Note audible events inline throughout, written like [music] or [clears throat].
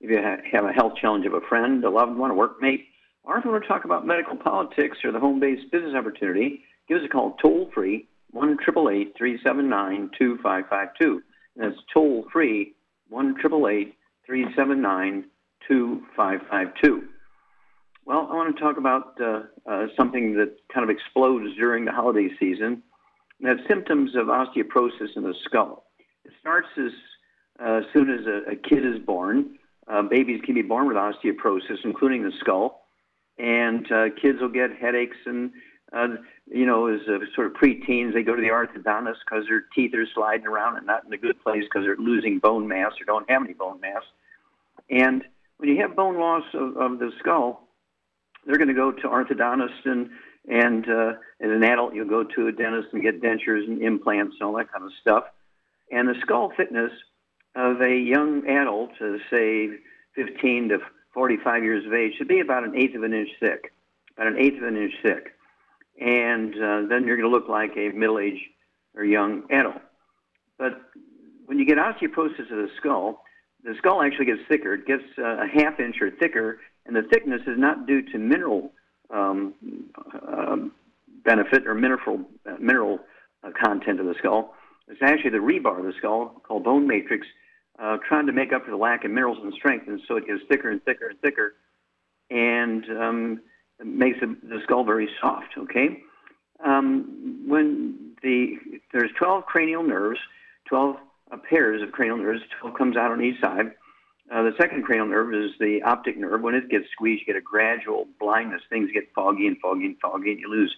if you have a health challenge of a friend, a loved one, a workmate, or if you want to talk about medical politics or the home-based business opportunity, give us a call toll-free, 1-888-379-2552. That's toll-free, 1-888-379-2552. Well, I want to talk about uh, uh, something that kind of explodes during the holiday season. That's symptoms of osteoporosis in the skull. It starts as uh, soon as a, a, kid is born. Uh, babies can be born with osteoporosis, including the skull. And uh, kids will get headaches and, uh, you know, as sort of preteens, they go to the orthodontist because their teeth are sliding around and not in a good place because they're losing bone mass or don't have any bone mass. And when you have bone loss of, of the skull, they're going to go to orthodontists and and uh, as an adult you'll go to a dentist and get dentures and implants and all that kind of stuff. And the skull thickness of a young adult, uh, say 15 to 45 years of age, should be about an eighth of an inch thick, about an eighth of an inch thick. And uh, then you're going to look like a middle-aged or young adult. But when you get osteoporosis of the skull, the skull actually gets thicker. It gets uh, a half inch or thicker and the thickness is not due to mineral um, uh, benefit or mineral uh, mineral uh, content of the skull. It's actually the rebar of the skull called bone matrix uh, trying to make up for the lack of minerals and strength, and so it gets thicker and thicker and thicker, and um, makes the, the, skull very soft. Okay, um, when the there's 12 cranial nerves, 12 uh, pairs of cranial nerves, 12 comes out on each side uh, the second cranial nerve is the optic nerve. When it gets squeezed, you get a gradual blindness. Things get foggy and foggy and foggy, and you lose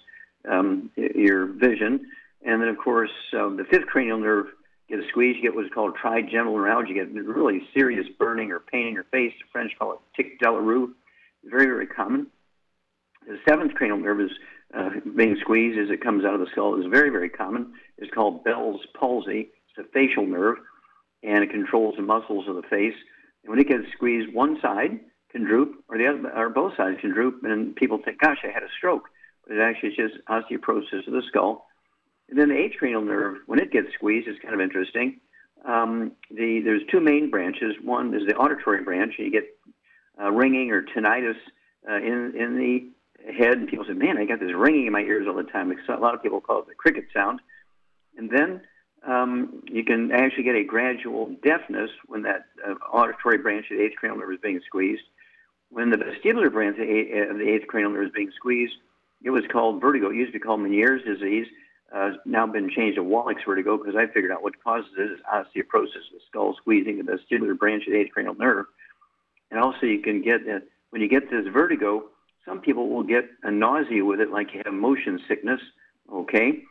um, your vision. And then, of course, uh, the fifth cranial nerve gets squeeze, You get what's called trigeminal neuralgia. You get really serious burning or pain in your face. The French call it tic douloureux. Very, very common. The seventh cranial nerve is uh, being squeezed as it comes out of the skull is very, very common. It's called Bell's palsy. It's a facial nerve, and it controls the muscles of the face. And when it gets squeezed, one side can droop, or the other, or both sides can droop, and people think, "Gosh, I had a stroke," but it actually is just osteoporosis of the skull. And then the eighth cranial nerve, when it gets squeezed, is kind of interesting. Um, the there's two main branches. One is the auditory branch, and you get uh, ringing or tinnitus uh, in in the head, and people say, "Man, I got this ringing in my ears all the time." A lot of people call it the cricket sound. And then um, you can actually get a gradual deafness when that uh, auditory branch of the eighth cranial nerve is being squeezed. When the vestibular branch of the eighth cranial nerve is being squeezed, it was called vertigo. It used to be called Meniere's disease. Uh, now been changed to Wallach's vertigo because I figured out what causes it is osteoporosis, the skull squeezing of the vestibular branch of the cranial nerve. And also, you can get when you get this vertigo, some people will get a nausea with it, like you have motion sickness. Okay,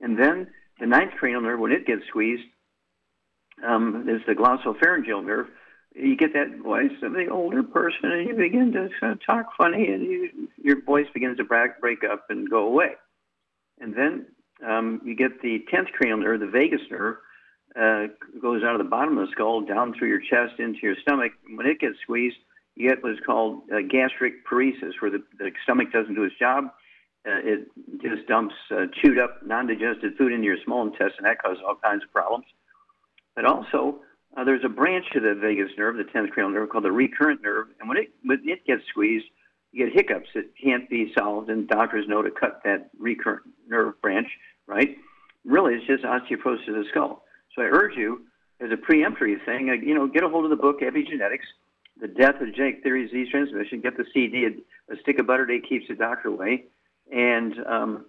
and then the ninth cranial nerve, when it gets squeezed, um, is the glossopharyngeal nerve. You get that voice of the older person, and you begin to of talk funny, and you, your voice begins to break, break up and go away. And then um, you get the tenth cranial nerve, the vagus nerve, uh, goes out of the bottom of the skull down through your chest into your stomach. When it gets squeezed, you get what's called uh, gastric paresis, where the, the stomach doesn't do its job uh, it just dumps uh, chewed up, non-digested food into your small intestine. That causes all kinds of problems. But also, uh, there's a branch of the vagus nerve, the 10th cranial nerve, called the recurrent nerve. And when it, when it gets squeezed, you get hiccups that can't be solved, and doctors know to cut that recurrent nerve branch, right? Really, it's just osteoporosis of the skull. So I urge you as a preemptory thing, uh, you know, get a hold of the book Epigenetics, The Death of Genetic Theory of Disease Transmission. Get the CD, a, stick of butter day keeps the doctor away, and um,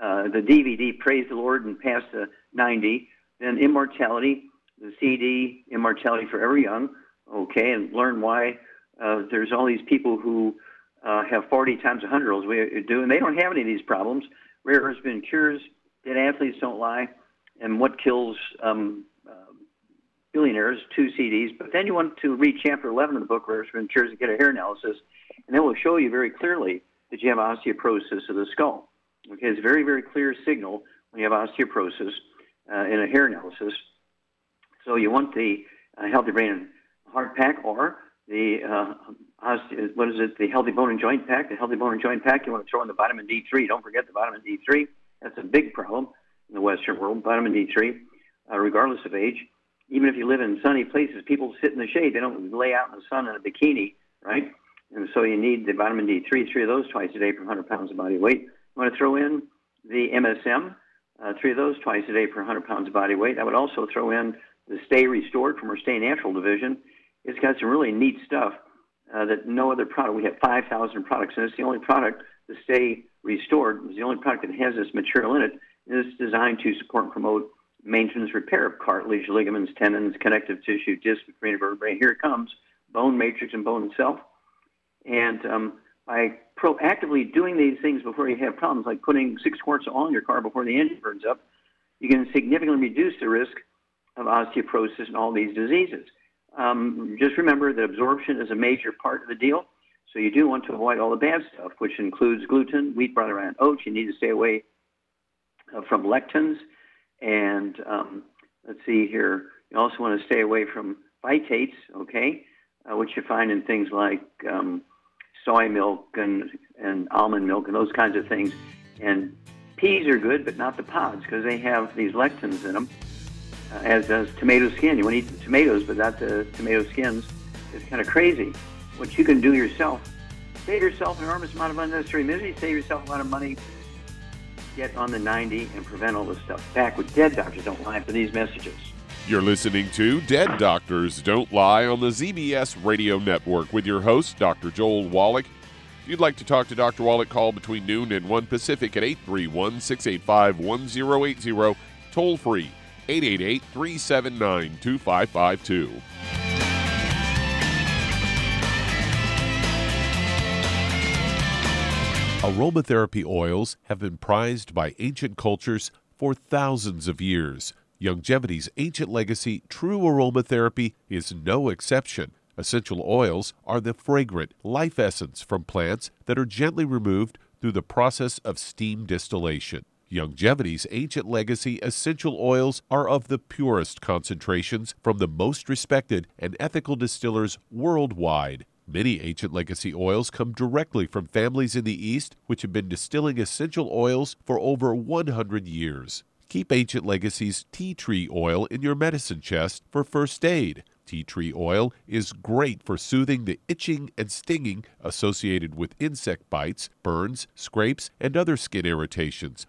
uh, the DVD, Praise the Lord, and Past the 90. Then Immortality, the CD, Immortality Forever Young. Okay, and learn why uh, there's all these people who uh, have 40 times 100 as we do, and they don't have any of these problems. Rare has been cures, dead athletes don't lie, and what kills um, uh, billionaires, two CDs. But then you want to read chapter 11 of the book, Rare has cures, and get a hair analysis, and it will show you very clearly that you have osteoporosis of the skull. Okay, it's a very, very clear signal when you have osteoporosis uh, in a hair analysis. So you want the uh, Healthy Brain and Heart Pack or the uh, what is it? The Healthy Bone and Joint Pack. The Healthy Bone and Joint Pack. You want to throw in the vitamin D3. Don't forget the vitamin D3. That's a big problem in the Western world. Vitamin D3, uh, regardless of age. Even if you live in sunny places, people sit in the shade. They don't lay out in the sun in a bikini, right? And so you need the vitamin D3, three of those twice a day per 100 pounds of body weight. You want to throw in the MSM, uh, three of those twice a day per 100 pounds of body weight. I would also throw in the Stay Restored from our Stay Natural division. It's got some really neat stuff uh, that no other product. We have 5,000 products, and it's the only product to stay restored. It's the only product that has this material in it. And it's designed to support and promote maintenance repair of cartilage, ligaments, tendons, connective tissue, disc, cranial vertebrae. Here it comes, bone matrix and bone itself. And um, by proactively doing these things before you have problems, like putting six quarts of oil in your car before the engine burns up, you can significantly reduce the risk of osteoporosis and all these diseases. Um, just remember that absorption is a major part of the deal. So you do want to avoid all the bad stuff, which includes gluten, wheat, butter, and oats. You need to stay away uh, from lectins. And um, let's see here. You also want to stay away from phytates, okay, uh, which you find in things like um, soy milk and, and almond milk and those kinds of things. And peas are good, but not the pods because they have these lectins in them uh, as does tomato skin. You want to eat the tomatoes, but not the tomato skins. It's kind of crazy. What you can do yourself, save yourself an enormous amount of unnecessary misery, save yourself a lot of money, get on the 90 and prevent all this stuff. Back with Dead Doctors Don't Lie for these messages. You're listening to Dead Doctors Don't Lie on the ZBS Radio Network with your host, Dr. Joel Wallach. If you'd like to talk to Dr. Wallach, call between noon and 1 Pacific at 831 685 1080, toll free 888 379 2552. Aromatherapy oils have been prized by ancient cultures for thousands of years. Youngevity's ancient legacy, True Aromatherapy, is no exception. Essential oils are the fragrant life essence from plants that are gently removed through the process of steam distillation. Youngevity's ancient legacy essential oils are of the purest concentrations from the most respected and ethical distillers worldwide. Many ancient legacy oils come directly from families in the East which have been distilling essential oils for over 100 years. Keep Ancient Legacy's tea tree oil in your medicine chest for first aid. Tea tree oil is great for soothing the itching and stinging associated with insect bites, burns, scrapes, and other skin irritations.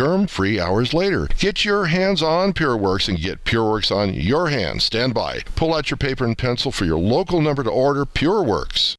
free hours later. Get your hands on PureWorks and get PureWorks on your hands. Stand by. Pull out your paper and pencil for your local number to order PureWorks.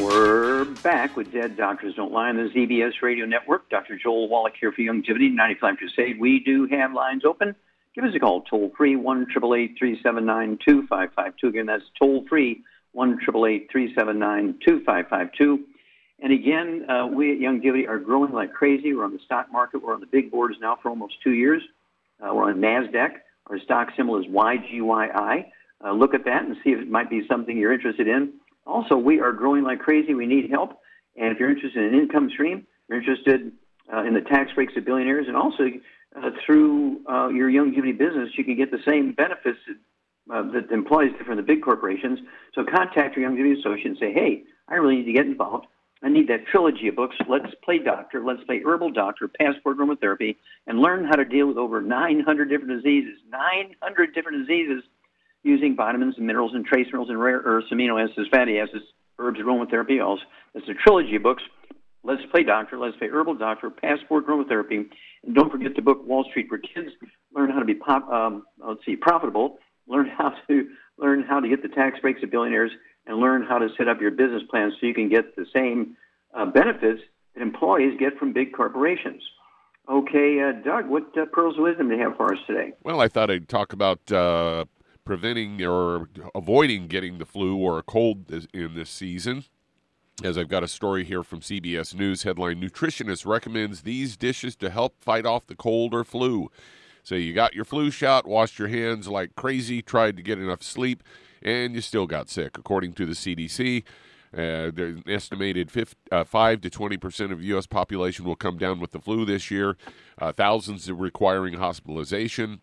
We're back with Dead Doctors Don't Lie on the ZBS Radio Network. Dr. Joel Wallach here for Youngevity 95 Crusade. We do have lines open. Give us a call, toll free, 1 379 2552. Again, that's toll free, 1 379 2552. And again, uh, we at Youngevity are growing like crazy. We're on the stock market. We're on the big boards now for almost two years. Uh, we're on NASDAQ. Our stock symbol is YGYI. Uh, look at that and see if it might be something you're interested in. Also, we are growing like crazy. We need help. And if you're interested in an income stream, you're interested uh, in the tax breaks of billionaires, and also uh, through uh, your Youngevity business, you can get the same benefits that, uh, that employees get from the big corporations. So contact your Youngevity associate and say, hey, I really need to get involved. I need that trilogy of books. Let's play doctor. Let's play herbal doctor, passport aromatherapy, and learn how to deal with over 900 different diseases. 900 different diseases using vitamins and minerals and trace minerals and rare earths, amino acids, fatty acids, herbs, aromatherapy. Also, it's a trilogy of books. Let's play doctor. Let's play herbal doctor, passport aromatherapy, and don't forget the book Wall Street, where kids learn how to be pop, um, let's see, profitable, learn how to learn how to get the tax breaks of billionaires, and learn how to set up your business plan so you can get the same uh, benefits that employees get from big corporations. Okay, uh, Doug, what uh, pearls of wisdom do you have for us today? Well, I thought I'd talk about uh, preventing or avoiding getting the flu or a cold in this season. As I've got a story here from CBS News headline Nutritionist recommends these dishes to help fight off the cold or flu. So you got your flu shot, washed your hands like crazy, tried to get enough sleep, and you still got sick. According to the CDC, uh, there's an estimated 5, uh, 5 to 20 percent of the U.S. population will come down with the flu this year. Uh, thousands are requiring hospitalization.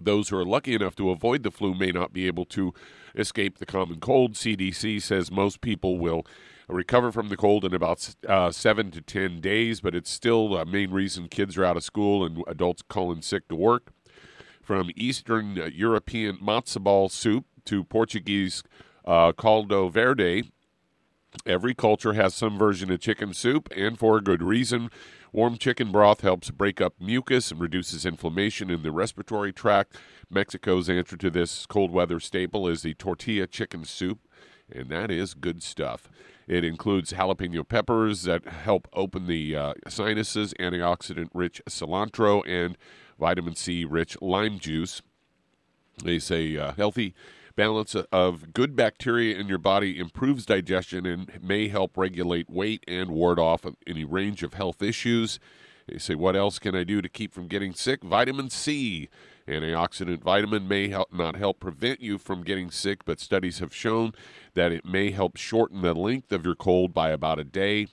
Those who are lucky enough to avoid the flu may not be able to escape the common cold. CDC says most people will recover from the cold in about uh, seven to ten days, but it's still the main reason kids are out of school and adults calling sick to work. From Eastern European matzo ball soup to Portuguese uh, caldo verde, every culture has some version of chicken soup, and for a good reason. Warm chicken broth helps break up mucus and reduces inflammation in the respiratory tract. Mexico's answer to this cold weather staple is the tortilla chicken soup, and that is good stuff. It includes jalapeno peppers that help open the uh, sinuses, antioxidant rich cilantro, and vitamin C rich lime juice. They say uh, healthy balance of good bacteria in your body improves digestion and may help regulate weight and ward off any range of health issues. They say, What else can I do to keep from getting sick? Vitamin C. Antioxidant vitamin may help, not help prevent you from getting sick, but studies have shown that it may help shorten the length of your cold by about a day.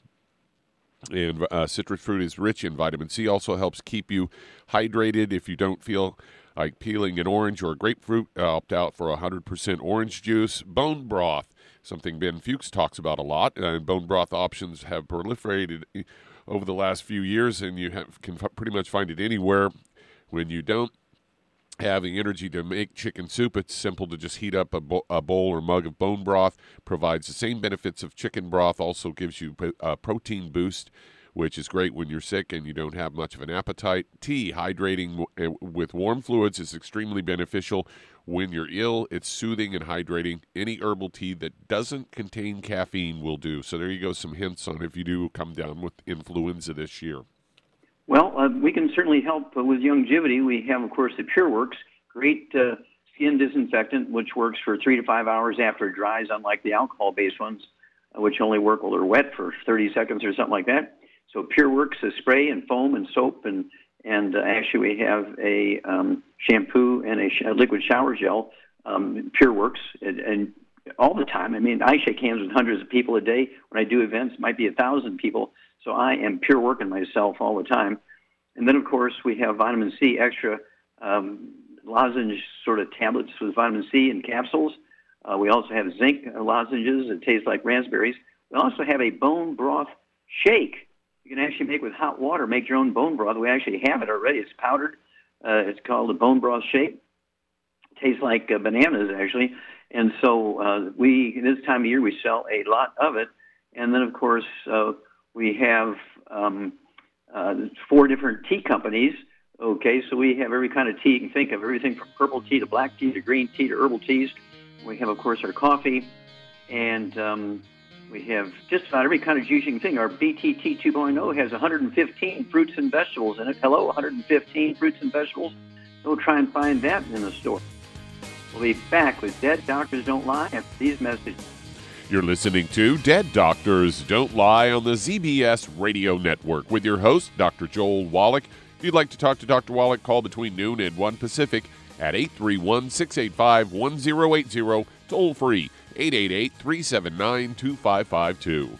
And uh, citrus fruit is rich in vitamin C, also helps keep you hydrated if you don't feel like peeling an orange or a grapefruit. Uh, opt out for 100% orange juice. Bone broth, something Ben Fuchs talks about a lot. And bone broth options have proliferated over the last few years, and you have, can f- pretty much find it anywhere. When you don't the energy to make chicken soup, it's simple to just heat up a, bo- a, bowl or mug of bone broth. Provides the same benefits of chicken broth. Also gives you a protein boost which is great when you're sick and you don't have much of an appetite. Tea, hydrating eh, with warm fluids, is extremely beneficial when you're ill. It's soothing and hydrating. Any herbal tea that doesn't contain caffeine will do. So there you go, some hints on if you do come down with influenza this year. Well, uh, we can certainly help uh, with Youngevity. We have, of course, the PureWorks, great uh, skin disinfectant, which works for three to five hours after it dries, unlike the alcohol-based ones, uh, which only work while they're wet for 30 seconds or something like that. So PureWorks is spray and foam and soap and and uh, actually we have a um, shampoo and a, sh- a, liquid shower gel, um, PureWorks, and, and all the time. I mean, I shake hands with hundreds of people a day. When I do events, it might be a thousand people. So I am pure working myself all the time. And then, of course, we have vitamin C extra um, lozenge sort of tablets with vitamin C and capsules. Uh, we also have zinc lozenges that taste like raspberries. We also have a bone broth shake you can actually make with hot water, make your own bone broth. We actually have it already. It's powdered. Uh, it's called a bone broth shake. It tastes like uh, bananas, actually. And so uh, we, in this time of year, we sell a lot of it. And then, of course, uh, we have um, uh, four different tea companies. Okay, so we have every kind of tea you can think of, everything from purple tea to black tea to green tea to herbal teas. We have, of course, our coffee. And um, We have just about every kind of juicing thing. Our BTT 2.0 has 115 fruits and vegetables in it. Hello, 115 fruits and vegetables. Go try and find that in the store. We'll be back with Dead Doctors Don't Lie after these messages. You're listening to Dead Doctors Don't Lie on the ZBS Radio Network with your host, Dr. Joel Wallach. If you'd like to talk to Dr. Wallach, call between noon and 1 Pacific at 831 685 1080, toll free 888 379 2552.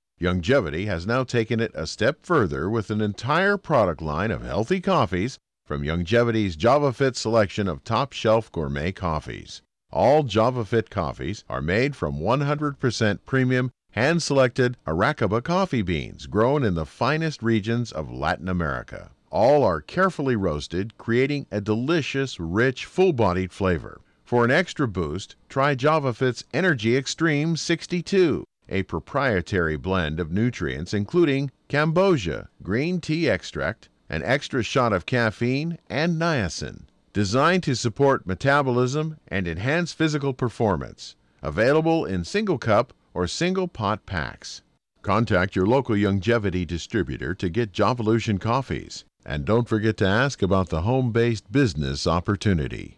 Youngevity has now taken it a step further with an entire product line of healthy coffees from Youngevity's JavaFit selection of top shelf gourmet coffees. All JavaFit coffees are made from 100% premium hand selected Arabica coffee beans grown in the finest regions of Latin America. All are carefully roasted, creating a delicious, rich, full bodied flavor. For an extra boost, try JavaFit's Energy Extreme 62, a proprietary blend of nutrients including cambogia, green tea extract, an extra shot of caffeine, and niacin. Designed to support metabolism and enhance physical performance. Available in single cup or single pot packs. Contact your local Youngevity distributor to get Javalution coffees. And don't forget to ask about the home based business opportunity.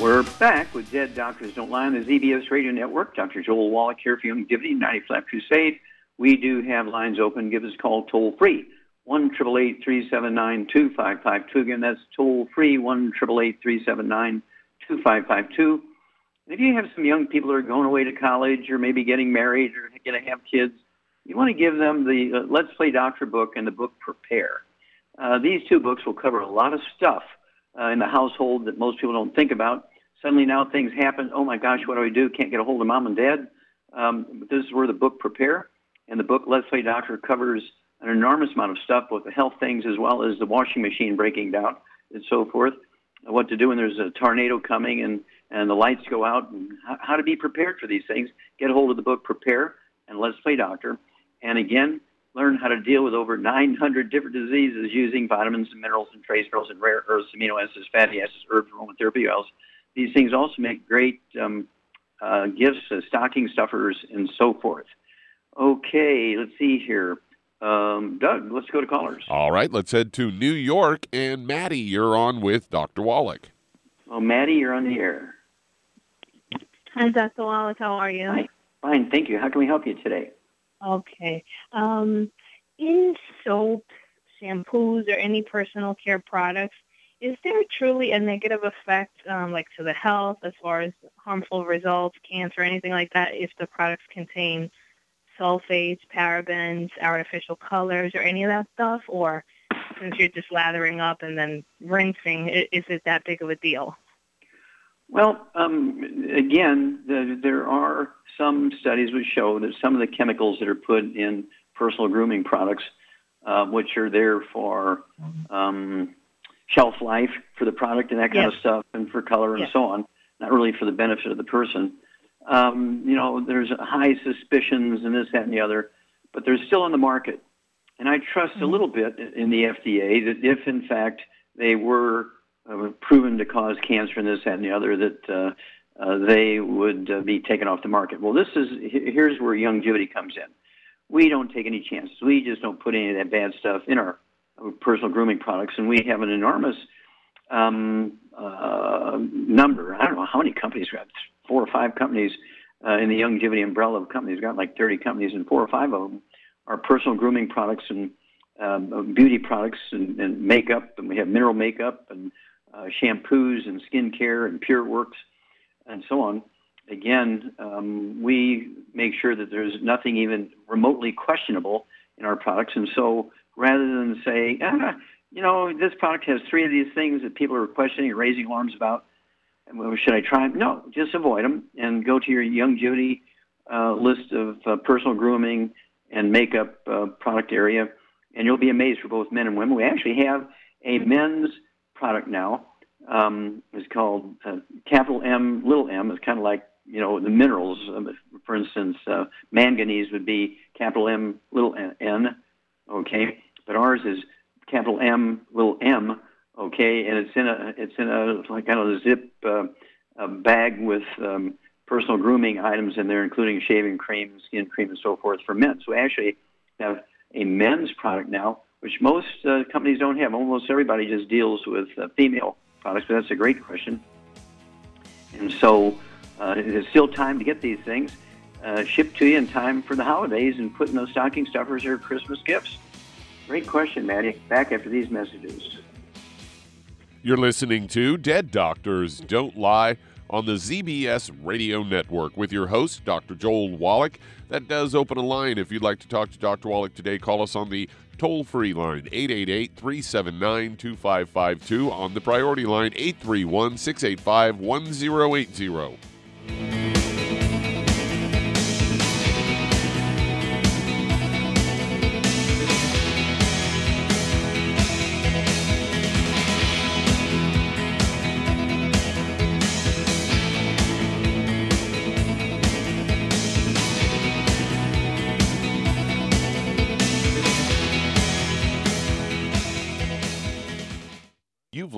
We're back with Dead Doctors Don't Lie on the ZBS Radio Network. Dr. Joel Wallach here for Youngevity, 90 Flat Crusade. We do have lines open. Give us a call toll free. 1 379 2552. Again, that's toll free 1 379 2552. If you have some young people that are going away to college or maybe getting married or going to have kids, you want to give them the uh, Let's Play Doctor book and the book Prepare. Uh, these two books will cover a lot of stuff uh, in the household that most people don't think about. Suddenly now things happen. Oh my gosh, what do I do? Can't get a hold of mom and dad. Um, this is where the book Prepare and the book Let's Play Doctor covers an enormous amount of stuff, both the health things as well as the washing machine breaking down and so forth. What to do when there's a tornado coming and, and the lights go out, and how, how to be prepared for these things. Get a hold of the book Prepare and Let's Play Doctor. And again, learn how to deal with over 900 different diseases using vitamins and minerals and trace minerals and rare earths, amino acids, fatty acids, herbs, aromatherapy oils. These things also make great um, uh, gifts, uh, stocking stuffers, and so forth. Okay, let's see here. Um, Doug, let's go to callers. All right, let's head to New York. And Maddie, you're on with Dr. Wallach. Well, Maddie, you're on the air. Hi, Dr. Wallach. How are you? Hi. Fine, thank you. How can we help you today? Okay. Um, in soaps, shampoos, or any personal care products, is there truly a negative effect, um, like to the health, as far as harmful results, cancer, anything like that, if the products contain sulfates, parabens, artificial colors, or any of that stuff? Or since you're just lathering up and then rinsing, is it that big of a deal? Well, um, again, the, there are some studies which show that some of the chemicals that are put in personal grooming products, uh, which are there for um, shelf life for the product and that kind yes. of stuff, and for color and yes. so on, not really for the benefit of the person. Um, you know, there's high suspicions and this, that, and the other, but they're still on the market. And I trust mm-hmm. a little bit in the FDA that if, in fact, they were uh, proven to cause cancer and this, that, and the other, that uh, uh, they would uh, be taken off the market. Well, this is here's where Youngevity comes in. We don't take any chances. We just don't put any of that bad stuff in our personal grooming products, and we have an enormous um, uh, number. I don't know how many companies we have. Four or five companies uh, in the Youngevity umbrella of companies. We've got like 30 companies, and four or five of them are personal grooming products and um, beauty products and, and makeup, and we have mineral makeup and uh, shampoos and skincare and Pure Works and so on. Again, um, we make sure that there's nothing even remotely questionable in our products, and so rather than say, [laughs] ah, you know, this product has three of these things that people are questioning and raising alarms about, should I try them? No, just avoid them and go to your Youngevity uh, list of uh, personal grooming and makeup uh, product area, and you'll be amazed for both men and women. We actually have a men's product now. Um, it's called uh, capital M, little m. It's kind of like you know the minerals. For instance, uh, manganese would be capital M, little n. Okay, but ours is capital M, little m. Okay, and it's in a it's in a like kind of a zip uh, a bag with um, personal grooming items in there, including shaving cream, skin cream, and so forth for men. So we actually have a men's product now, which most uh, companies don't have. Almost everybody just deals with uh, female products, but that's a great question. And so uh, there's still time to get these things uh, shipped to you in time for the holidays and put in those stocking stuffers or Christmas gifts. Great question, Maddie. Back after these messages. You're listening to Dead Doctors Don't Lie on the ZBS Radio Network with your host, Dr. Joel Wallach. That does open a line. If you'd like to talk to Dr. Wallach today, call us on the toll free line 888 379 2552. On the priority line 831 685 1080.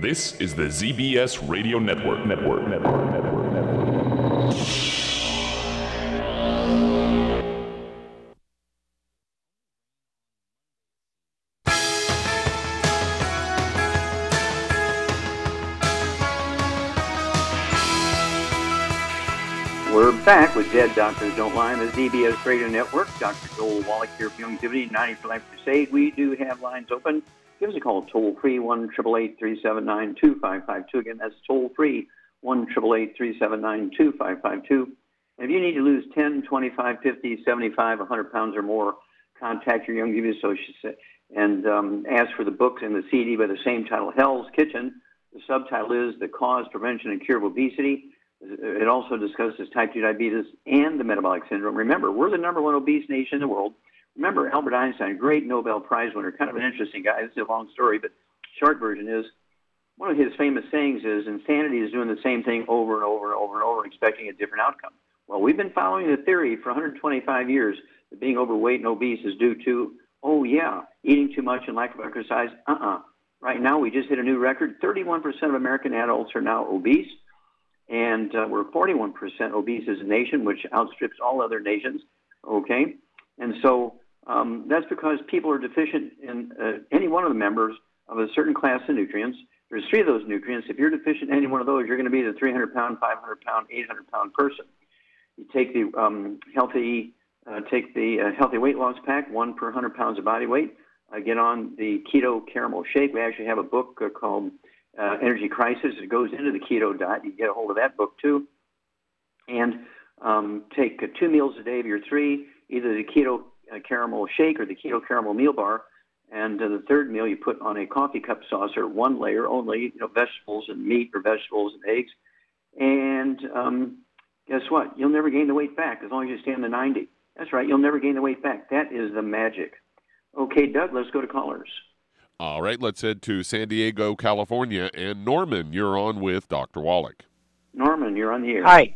This is the ZBS Radio Network. Network. Network. Network. Network. We're back with Dead Doctors Don't Lie on the ZBS Radio Network. Dr. Joel Wallach here from Youngevity, 90 for Life Crusade. We do have lines open give us a call toll free one triple eight three seven nine two five five two. Again, that's toll free one triple eight three seven nine two five five two. And if you need to lose 10, 25, 50, 75, 100 pounds or more, contact your Youngevity associate and um, ask for the books and the CD by the same title, Hell's Kitchen. The subtitle is The Cause, Prevention, and Cure of Obesity. It also discusses type 2 diabetes and the metabolic syndrome. Remember, we're the number one obese nation in the world. Remember Albert Einstein, great Nobel Prize winner, kind of an interesting guy. This is a long story, but short version is one of his famous sayings is insanity is doing the same thing over and over and over and over, expecting a different outcome. Well, we've been following the theory for 125 years that being overweight and obese is due to, oh yeah, eating too much and lack of exercise. Uh-uh. Right now, we just hit a new record. 31% of American adults are now obese, and uh, we're 41% obese as a nation, which outstrips all other nations. Okay, and so um, that's because people are deficient in uh, any one of the members of a certain class of nutrients. There's three of those nutrients. If you're deficient in any one of those, you're going to be the 300 pound, 500 pound, 800 pound person. You take the um, healthy, uh, take the uh, healthy weight loss pack, one per 100 pounds of body weight. Get on the keto caramel shake. We actually have a book uh, called uh, Energy Crisis. It goes into the keto diet. You get a hold of that book too. And um, take uh, two meals a day of your three, either the keto uh, caramel shake or the keto caramel meal bar. And uh, the third meal you put on a coffee cup saucer, one layer only, you know, vegetables and meat or vegetables and eggs. And um, guess what? You'll never gain the weight back as long as you stay on the 90. That's right. You'll never gain the weight back. That is the magic. Okay, Doug, let's go to callers. All right, let's head to San Diego, California. And Norman, you're on with Dr. Wallach. Norman, you're on the air. Hi.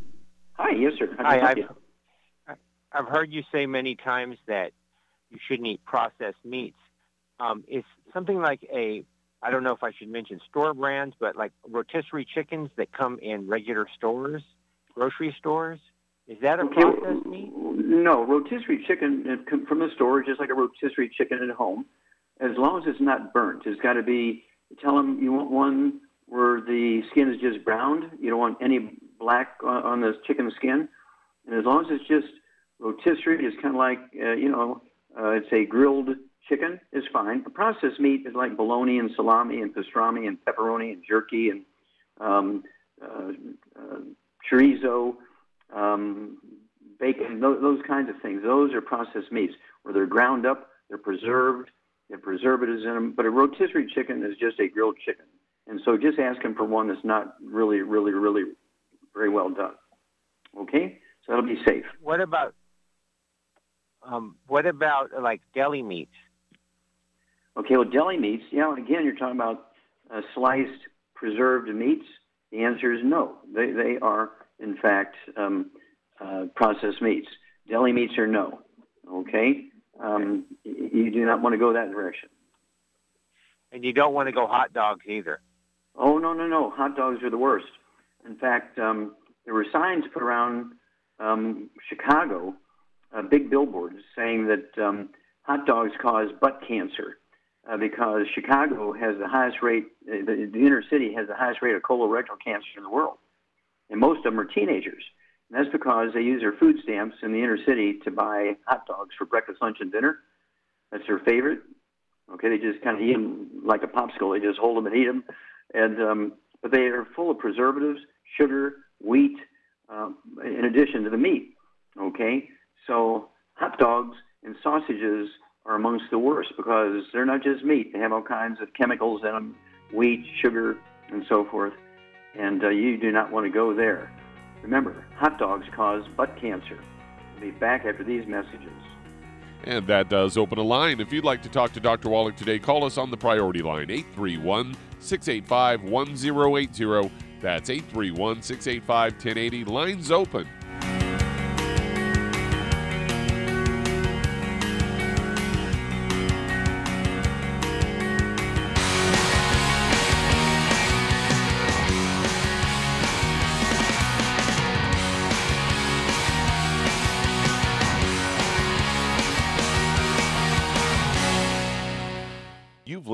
Hi, yes, sir. How Hi, can I I've, help you? I've heard you say many times that you shouldn't eat processed meats. Um, is something like a I don't know if I should mention store brands, but like rotisserie chickens that come in regular stores, grocery stores. Is that a processed meat? No, rotisserie chicken uh, from the store, just like a rotisserie chicken at home. As long as it's not burnt, it's got to be. Tell them you want one where the skin is just browned. You don't want any black on, on the chicken skin. And as long as it's just rotisserie, is kind of like uh, you know, uh, it's a grilled chicken is fine. A processed meat is like bologna and salami and pastrami and pepperoni and jerky and um, uh, uh, chorizo, um, bacon, those, those kinds of things. Those are processed meats where they're ground up, they're preserved, they have preservatives in them. But a rotisserie chicken is just a grilled chicken. And so just ask asking for one that's not really, really, really very well done. Okay, so that'll be safe. What about um, what about like deli meats? Okay, well, deli meats. Yeah, again, you're talking about uh, sliced preserved meats. The answer is no. They they are in fact um, uh, processed meats. Deli meats are no. Okay, um, you do not want to go that direction. And you don't want to go hot dogs either. Oh no no no! Hot dogs are the worst. In fact, um, there were signs put around um, Chicago, uh, big billboards saying that um, hot dogs cause butt cancer uh, because Chicago has the highest rate, uh, the, the inner city has the highest rate of colorectal cancer in the world, and most of them are teenagers. And that's because they use their food stamps in the inner city to buy hot dogs for breakfast, lunch, and dinner. That's their favorite. Okay, they just kind of eat them like a popsicle. They just hold them and eat them, and um, but they are full of preservatives, sugar, wheat, um, in addition to the meat. Okay, so hot dogs and sausages are amongst the worst because they're not just meat; they have all kinds of chemicals in them, wheat, sugar, and so forth. And uh, you do not want to go there. Remember, hot dogs cause butt cancer. We'll be back after these messages. And that does open a line. If you'd like to talk to Dr. Wallach today, call us on the priority line, 831 685 1080. That's 831 685 1080. Lines open.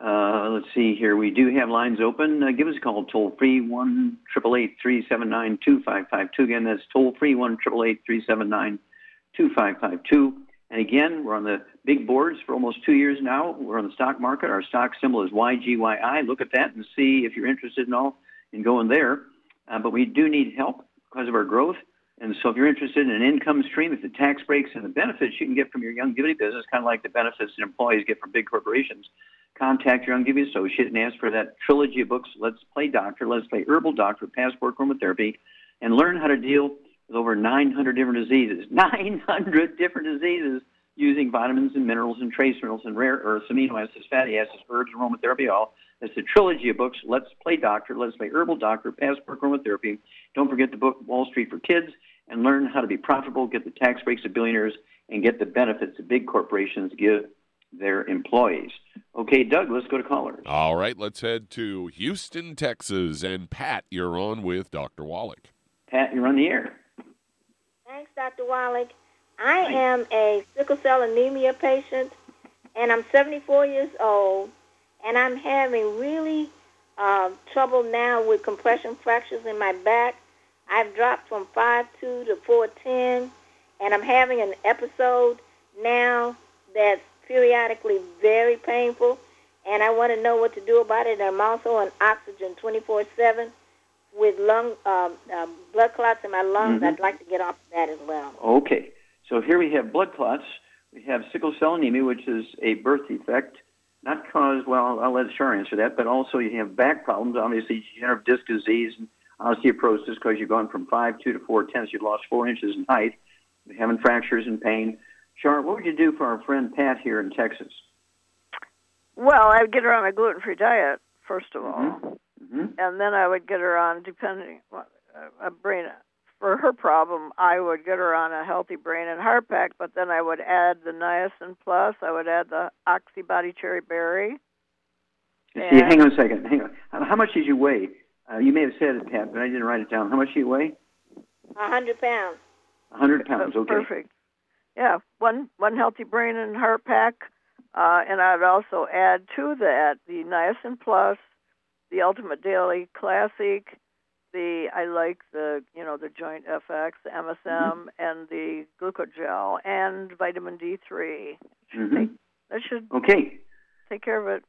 Uh, let's see here. We do have lines open. Uh, give us a call toll free one triple eight three seven nine two five five two. Again, that's toll free one triple eight three seven nine two five five two. And again, we're on the big boards for almost two years now. We're on the stock market. Our stock symbol is YGYI. Look at that and see if you're interested in all in going there. Uh, but we do need help because of our growth. And so if you're interested in an income stream, if the tax breaks and the benefits you can get from your Youngevity business, kind of like the benefits that employees get from big corporations, contact your Youngevity associate and ask for that trilogy of books, Let's Play Doctor, Let's Play Herbal Doctor, Passport Aromatherapy, and learn how to deal with over 900 different diseases. [laughs] 900 different diseases using vitamins and minerals and trace minerals and rare earths, amino acids, fatty acids, herbs, aromatherapy, all It's a trilogy of books. Let's Play Doctor, Let's Play Herbal Doctor, Passport Aromatherapy. Don't forget the book Wall Street for Kids and learn how to be profitable, get the tax breaks of billionaires, and get the benefits that big corporations give their employees. Okay, Doug, let's go to callers. All right, let's head to Houston, Texas. And Pat, you're on with Dr. Wallach. Pat, you're on the air. Thanks, Dr. Wallach. I am a sickle cell anemia patient, and I'm 74 years old, and I'm having really uh, trouble now with compression fractures in my back. I've dropped from 5'2 to 4'10, and I'm having an episode now that's periodically very painful, and I want to know what to do about it. I'm also on oxygen 24/7 with lung um, uh, blood clots in my lungs. Mm-hmm. I'd like to get off of that as well. Okay, so here we have blood clots. We have sickle cell anemia, which is a birth defect, not caused, well, I'll let Shar answer that, but also you have back problems, obviously degenerative disc disease and osteoporosis because you've gone from 5'2 to 4'10, so you've lost 4 inches in height. You're having fractures and pain. Char, what would you do for our friend Pat here in Texas? Well, I'd get her on a gluten-free diet first of all, Mm-hmm. and then I would get her on depending uh, a brain for her problem. I would get her on a healthy brain and heart pack, but then I would add the niacin plus. I would add the oxybody cherry berry. See, hang on a second. Hang on. How how much did you weigh? Uh, you may have said it, Pat, but I didn't write it down. How much do you weigh? A hundred pounds. 100 pounds. Okay. Perfect. Yeah, one one healthy brain and heart pack, uh, and I'd also add to that the niacin plus, the Ultimate Daily Classic, the I like the you know the Joint FX, the MSM, Mm-hmm. and the glucogel and vitamin D3. Mhm. That should Okay. take care of it.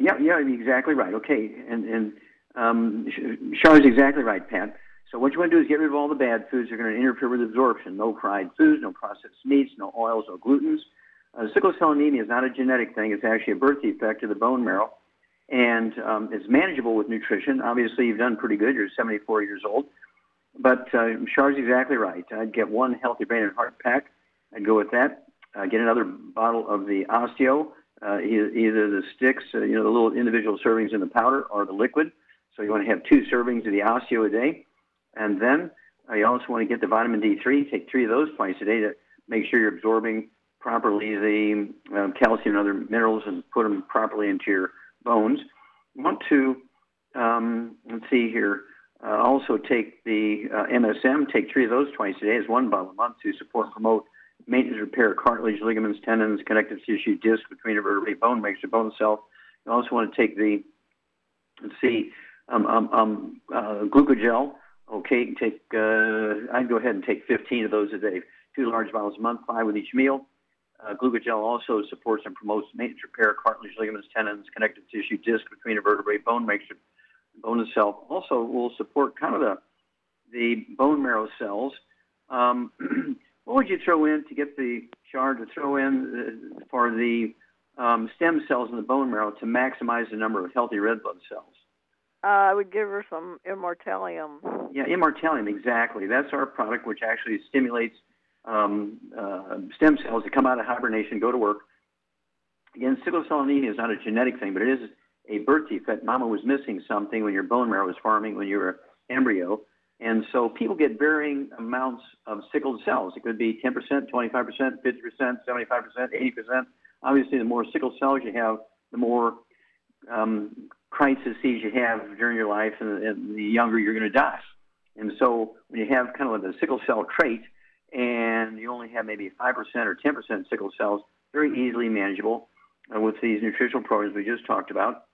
Yeah, yeah, exactly right. Okay, and and um, Sh- Char's exactly right, Pat. So what you want to do is get rid of all the bad foods that are going to interfere with absorption. No fried foods, no processed meats, no oils, no glutens. Uh, sickle cell anemia is not a genetic thing. It's actually a birth defect of the bone marrow, and um, it's manageable with nutrition. Obviously, you've done pretty good. You're 74 years old. But uh, Char's exactly right. I'd get one healthy brain and heart pack. I'd go with that. Uh, get another bottle of the osteo, uh, either, either the sticks, uh, you know, the little individual servings in the powder, or the liquid. So you want to have two servings of the osteo a day. And then you also want to get the vitamin D3. Take three of those twice a day to make sure you're absorbing properly the uh, calcium and other minerals and put them properly into your bones. You want to, um, let's see here, uh, also take the uh, MSM. Take three of those twice a day as one bottle a month to support and promote maintenance, repair, cartilage, ligaments, tendons, connective tissue, disc between vertebrae, bone makes your bone cell. You also want to take the, let's see, um, um, um, uh, glucogel. Okay, take. Uh, I'd go ahead and take 15 of those a day. Two large bottles a month, five with each meal. Uh, glucogel also supports and promotes maintenance, repair, cartilage, ligaments, tendons, connective tissue, disc between the vertebrae, bone makes bone itself. Also, will support kind of the the bone marrow cells. Um, [clears throat] what would you throw in to get the char to throw in uh, for the um, stem cells in the bone marrow to maximize the number of healthy red blood cells? Uh, I would give her some immortalium. Yeah, immortalium, exactly. That's our product, which actually stimulates um, uh, stem cells to come out of hibernation, go to work. Again, sickle cell anemia is not a genetic thing, but it is a birth defect. Mama was missing something when your bone marrow was forming when you were an embryo. And so people get varying amounts of sickled cells. It could be 10%, 25%, 50%, 75%, 80%. Obviously, the more sickle cells you have, the more um, crises you have during your life, and, and the younger you're going to die. And so when you have kind of a sickle cell trait, and you only have maybe 5% or 10% sickle cells, very easily manageable uh, with these nutritional programs we just talked about.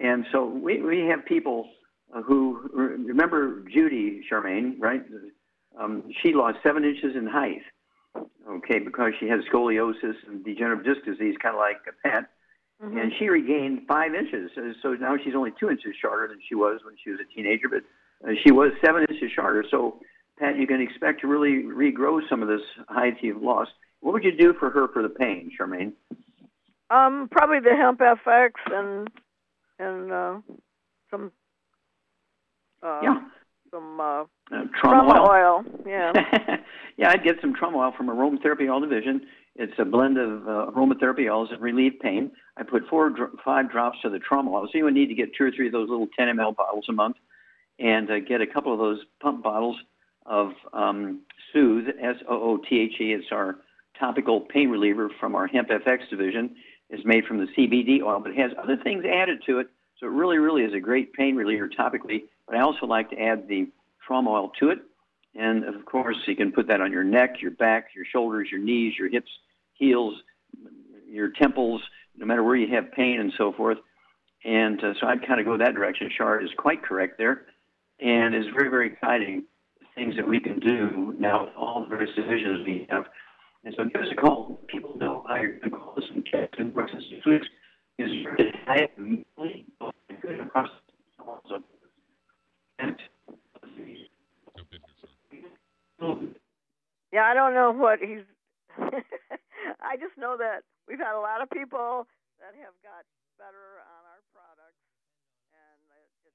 And so we, we have people uh, who remember Judy Charmaine, right? Um, she lost seven inches in height, okay, because she had scoliosis and degenerative disc disease, kind of like a pet. Mm-hmm. And she regained five inches. So now she's only two inches shorter than she was when she was a teenager, but uh, she was seven inches shorter. So, Pat, you can expect to really regrow some of this height you've lost. What would you do for her for the pain, Charmaine? Um, probably the hemp FX and and uh, some uh, Yeah. some uh, uh, trauma, oil. oil. Yeah. [laughs] yeah, I'd get some trauma oil from Aromatherapy All Division. It's a blend of uh, aromatherapy oils that relieve pain. I put four, five drops of the trauma oil. So you would need to get two or three of those little 10 ml bottles a month, and uh, get a couple of those pump bottles of um, Soothe, S O O T H E. It's our topical pain reliever from our Hemp FX division. It's made from the CBD oil, but it has other things added to it. So it really, really is a great pain reliever topically. But I also like to add the trauma oil to it. And of course, you can put that on your neck, your back, your shoulders, your knees, your hips, heels, your temples, no matter where you have pain and so forth. And uh, so I'd kind of go that direction. Shard is quite correct there. And it's very, very exciting things that we can do now with all the various divisions we have. And so give us a call. People know how you're going to call us and check and work in six weeks. Is your diet immediately good across the and yeah, I don't know what he's. [laughs] I just know that we've had a lot of people that have got better on our products, and it,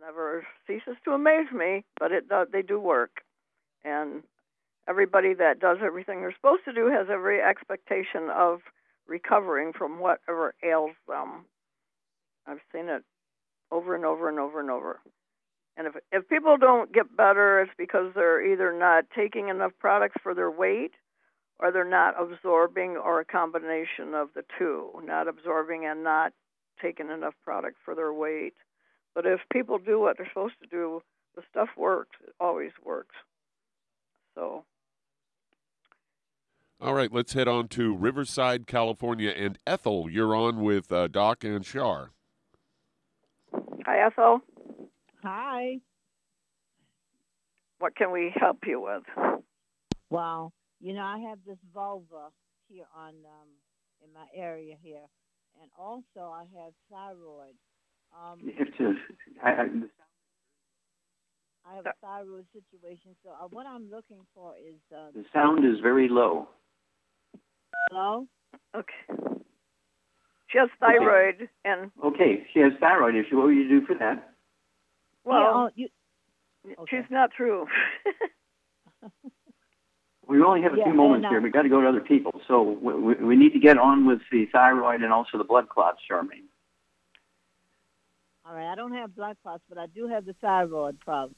never ceases to amaze me. But it they do work, and everybody that does everything they're supposed to do has every expectation of recovering from whatever ails them. I've seen it over and over and over and over. And if if people don't get better, it's because they're either not taking enough products for their weight, or they're not absorbing, or a combination of the two, not absorbing and not taking enough product for their weight. But if people do what they're supposed to do, the stuff works. It always works. So. All right, let's head on to Riverside, California, and Ethel. You're on with uh, Doc and Shar. Hi, Ethel. Hi. What can we help you with? Well, you know, I have this vulva here on um, in my area here, and also I have thyroid. Um, you have to. I, I, I have a thyroid situation, so uh, what I'm looking for is. Uh, the sound is very low. Hello. Okay. She has thyroid okay. and. Okay, she has thyroid issue. What will you do for that? Well, yeah, oh, you, okay. she's not true. [laughs] we only have a yeah, few moments and, uh, here. We've got to go to other people. So we, we, we need to get on with the thyroid and also the blood clots, Charmaine. All right, I don't have blood clots, but I do have the thyroid problem.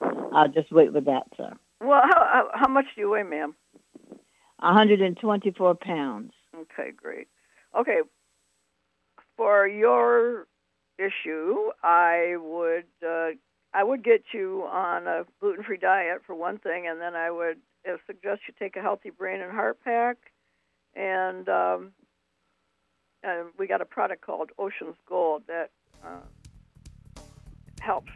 I'll just wait with that, sir. Well, how, how much do you weigh, ma'am? 124 pounds. Okay, great. Okay, for your issue, I would uh, I would get you on a gluten-free diet for one thing, and then I would uh, suggests you take a healthy brain and heart pack, and um, and we got a product called Ocean's Gold that uh, helps.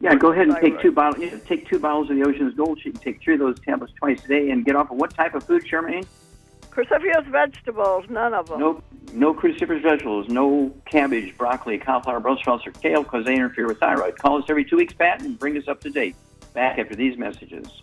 Yeah, go ahead and thyroid. take two bottles. Yeah, take two bottles of the Ocean's Gold. You can take three of those tablets twice a day and get off of what type of food, Charmaine? Cruciferous vegetables, none of them. No, no cruciferous vegetables, no cabbage, broccoli, cauliflower, Brussels sprouts, or kale because they interfere with thyroid. Call us every two weeks, Pat, and bring us up to date. Back after these messages.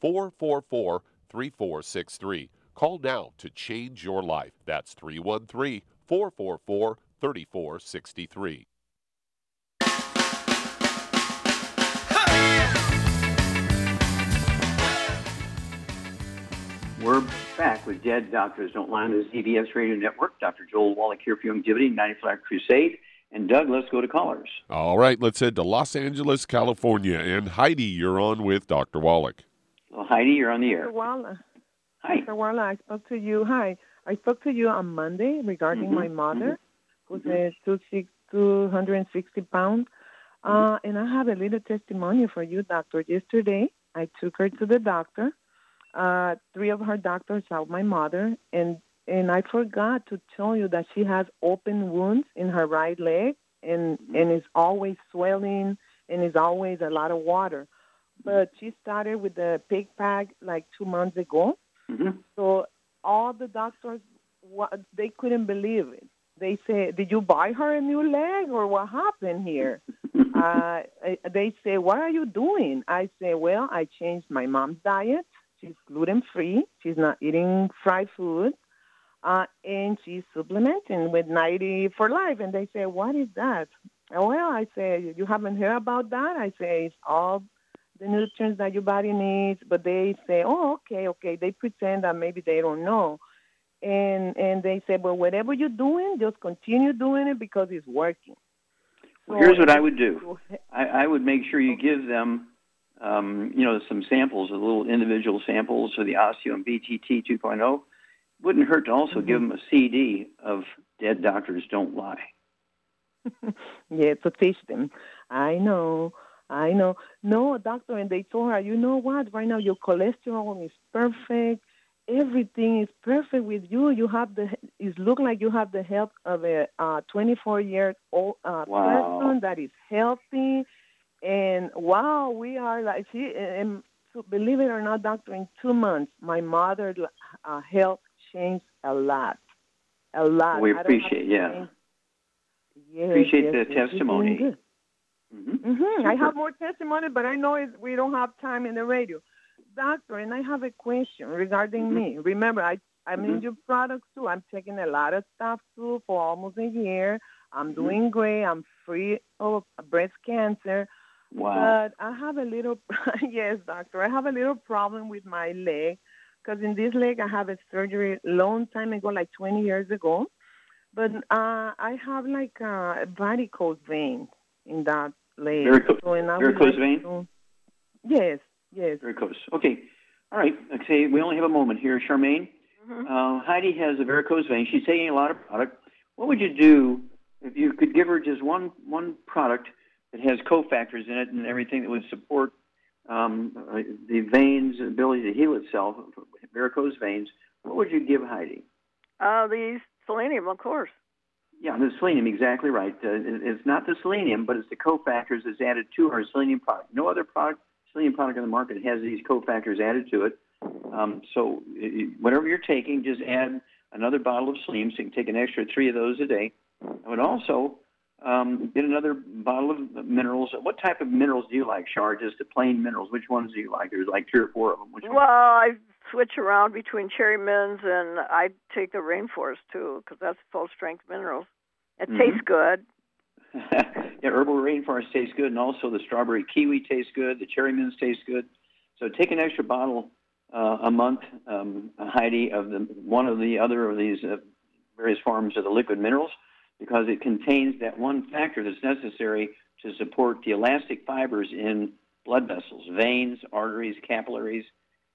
444 3463. Call now to change your life. That's 313 444 3463. We're back with Dead Doctors Don't Lie on the ZBS Radio Network. Dr. Joel Wallach here for Youngevity, 95 Crusade. And Doug, let's go to callers. All right, let's head to Los Angeles, California. And Heidi, you're on with Dr. Wallach. Well, Heidi, you're on the air. Wallach. Hi. Wallach, I spoke to you. Hi. I spoke to you on Monday regarding Mm-hmm. my mother, who's uh, two six, 260 pounds. Uh, and I have a little testimony for you, doctor. Yesterday, I took her to the doctor. Uh, three of her doctors saw my mother, and and I forgot to tell you that she has open wounds in her right leg, and and is always swelling, and is always a lot of water. But she started with the pig pack like two months ago. Mm-hmm. So all the doctors, wa- they couldn't believe it. They say, "Did you buy her a new leg, or what happened here?" [laughs] uh, they say, "What are you doing?" I say, "Well, I changed my mom's diet. She's gluten free. She's not eating fried food, uh, and she's supplementing with 90 for life." And they say, "What is that?" Well, I say, "You haven't heard about that?" I say, "It's all the nutrients that your body needs, but they say, "Oh, okay, okay." They pretend that maybe they don't know, and and they say, "Well, whatever you're doing, just continue doing it because it's working." Well, here's what I would do. I, I would make sure you give them, um, you know, some samples, the little individual samples of the Osteo and BTT 2.0. Wouldn't hurt to also give them a CD of Dead Doctors Don't Lie. [laughs] yeah, to teach them. I know, I know. No, doctor, and they told her, you know what? Right now your cholesterol is perfect. Everything is perfect with you. You have the. It look like you have the health of a uh, 24 year old uh, Wow. person that is healthy. And wow, we are like she. And so believe it or not, doctor, in two months, my mother's uh, health changed a lot, a lot. We I don't have to appreciate, yeah. Yes, Appreciate yes, the yes, she's doing testimony. Mm-hmm. hmm I have more testimony, but I know it's, we don't have time in the radio. Doctor, and I have a question regarding Mm-hmm. me. Remember, I, I'm in Mhm. your products too. I'm taking a lot of stuff too for almost a year. I'm Mm-hmm. doing great. I'm free of breast cancer. Wow. But I have a little, [laughs] yes, doctor, I have a little problem with my leg because in this leg I have a surgery long time ago, like 20 years ago. But uh, I have like a varicose vein in that leg. Varico- so, and I would like vein? to- Yes, yes. Varicose. Okay. All right. Okay. We only have a moment here, Charmaine. Mm-hmm. Uh, Heidi has a varicose vein. She's taking a lot of product. What would you do if you could give her just one one product that has cofactors in it and everything that would support um, uh, the veins' ability to heal itself, varicose veins? What would you give Heidi? Uh, the selenium, of course. Yeah, the selenium, exactly right. Uh, it's not the selenium, but it's the cofactors that's added to our selenium product. No other product, selenium product on the market has these cofactors added to it. Um, so whatever you're taking, just add another bottle of selenium, so you can take an extra three of those a day. I would also um, get another bottle of minerals. What type of minerals do you like, Char? Just the plain minerals. Which ones do you like? There's like three or four of them. Which Well, I switch around between cherry mints and I take the rainforest too because that's full strength minerals. It Mhm. tastes good. [laughs] yeah, herbal rainforest tastes good, and also the strawberry kiwi tastes good. The cherry mints taste good. So take an extra bottle uh, a month, um, Heidi, of the one of the other of these uh, various forms of the liquid minerals, because it contains that one factor that's necessary to support the elastic fibers in blood vessels, veins, arteries, capillaries,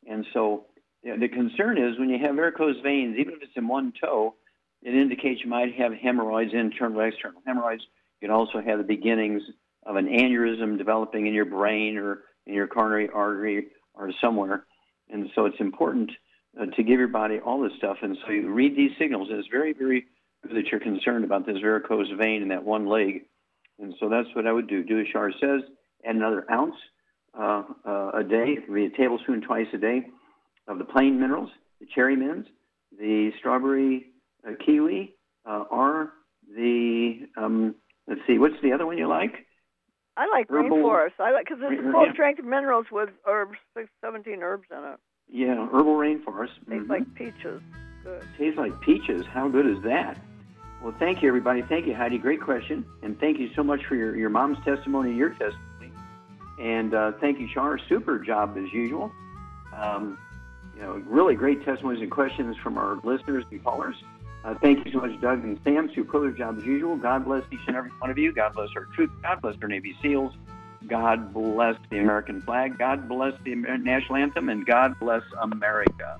and so the concern is when you have varicose veins, even if it's in one toe, it indicates you might have hemorrhoids, internal, external hemorrhoids. You can also have the beginnings of an aneurysm developing in your brain or in your coronary artery or somewhere. And so it's important uh, to give your body all this stuff. And so you read these signals, it's very, very good that you're concerned about this varicose vein in that one leg. And so that's what I would do. Do as Shar says, add another ounce uh, uh, a day, maybe a tablespoon twice a day of the plain minerals, the cherry mints, the strawberry uh, kiwi, uh, or the um, let's see, what's the other one you like? I like Herbal- rainforest. I like because it's full yeah. strength minerals with herbs, six, 17 herbs in it. Yeah, herbal rainforest. Tastes Mhm. like peaches. Good. Tastes like peaches. How good is that? Well, thank you, everybody. Thank you, Heidi. Great question. And thank you so much for your, your mom's testimony and your testimony. And uh, thank you, Char. Super job as usual. Um, you know, really great testimonies and questions from our listeners and callers. Uh, thank you so much, Doug and Sam. Super job as usual. God bless each and every one of you. God bless our troops. God bless our Navy SEALs. God bless the American flag. God bless the national anthem. And God bless America.